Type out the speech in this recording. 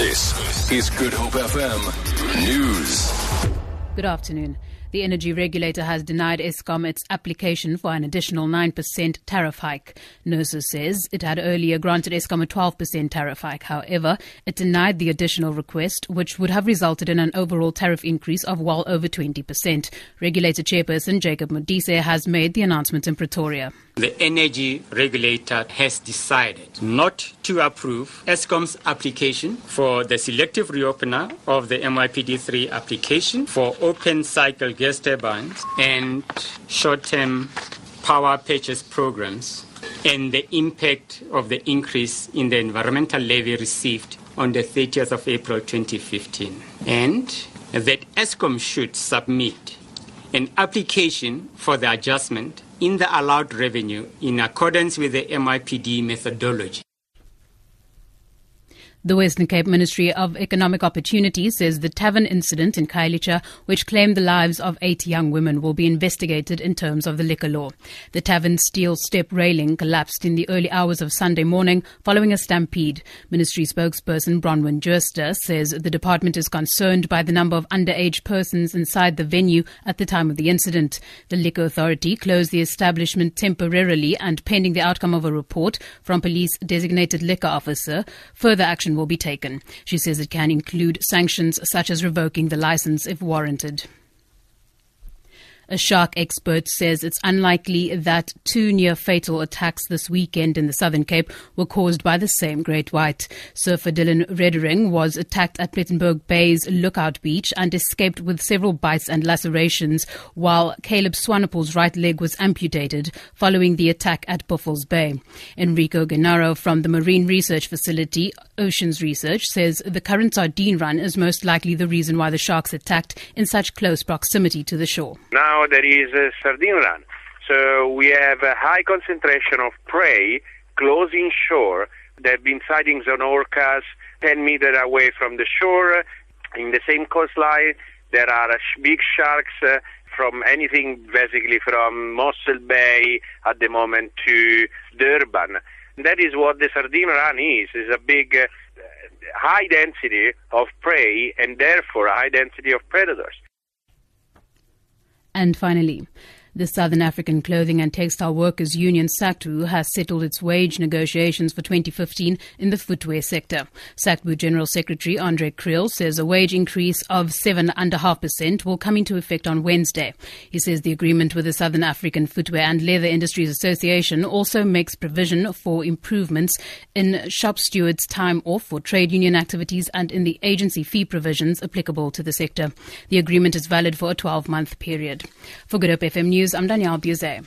This is Good Hope FM News. Good afternoon. The energy regulator has denied Eskom its application for an additional 9% tariff hike. NERSA says it had earlier granted Eskom a 12% tariff hike. However, it denied the additional request, which would have resulted in an overall tariff increase of well over 20%. Regulator chairperson Jacob Modise has made the announcement in Pretoria. The energy regulator has decided not to approve Eskom's application for the selective reopener of the MYPD3 application for open cycle gas turbines and short term power purchase programs and the impact of the increase in the environmental levy received on the 30th of April 2015 and that Eskom should submit an application for the adjustment in the allowed revenue in accordance with the MYPD methodology. The Western Cape Ministry of Economic Opportunity says the tavern incident in Khayelitsha, which claimed the lives of eight young women, will be investigated in terms of the liquor law. The tavern's steel step railing collapsed in the early hours of Sunday morning following a stampede. Ministry spokesperson Bronwyn Jooste says the department is concerned by the number of underage persons inside the venue at the time of the incident. The Liquor Authority closed the establishment temporarily and pending the outcome of a report from police designated liquor officer. Further action action will be taken. She says it can include sanctions such as revoking the license if warranted. A shark expert says it's unlikely that two near fatal attacks this weekend in the Southern Cape were caused by the same great white. Surfer Dylan Redering was attacked at Plettenberg Bay's Lookout Beach and escaped with several bites and lacerations, while Caleb Swanepoel's right leg was amputated following the attack at Buffalo Bay. Enrico Gennari from the Marine Research Facility, Oceans Research, says the current sardine run is most likely the reason why the sharks attacked in such close proximity to the shore. Now now there is a sardine run. So we have a high concentration of prey close inshore. There have been sightings on orcas 10 meters away from the shore. In the same coastline, there are big sharks uh, from anything basically from Mossel Bay at the moment to Durban. That is what the sardine run is, is a big uh, high density of prey and therefore a high density of predators. And finally, the Southern African Clothing and Textile Workers Union SACTWU has settled its wage negotiations for 2015 in the footwear sector. SACTWU General Secretary Andre Kriel says a wage increase of 7.5% will come into effect on Wednesday. He says the agreement with the Southern African Footwear and Leather Industries Association also makes provision for improvements in shop stewards' time off for trade union activities and in the agency fee provisions applicable to the sector. The agreement is valid for a 12 month period. For Good Hope FM News, News, I'm Danielle Buzet.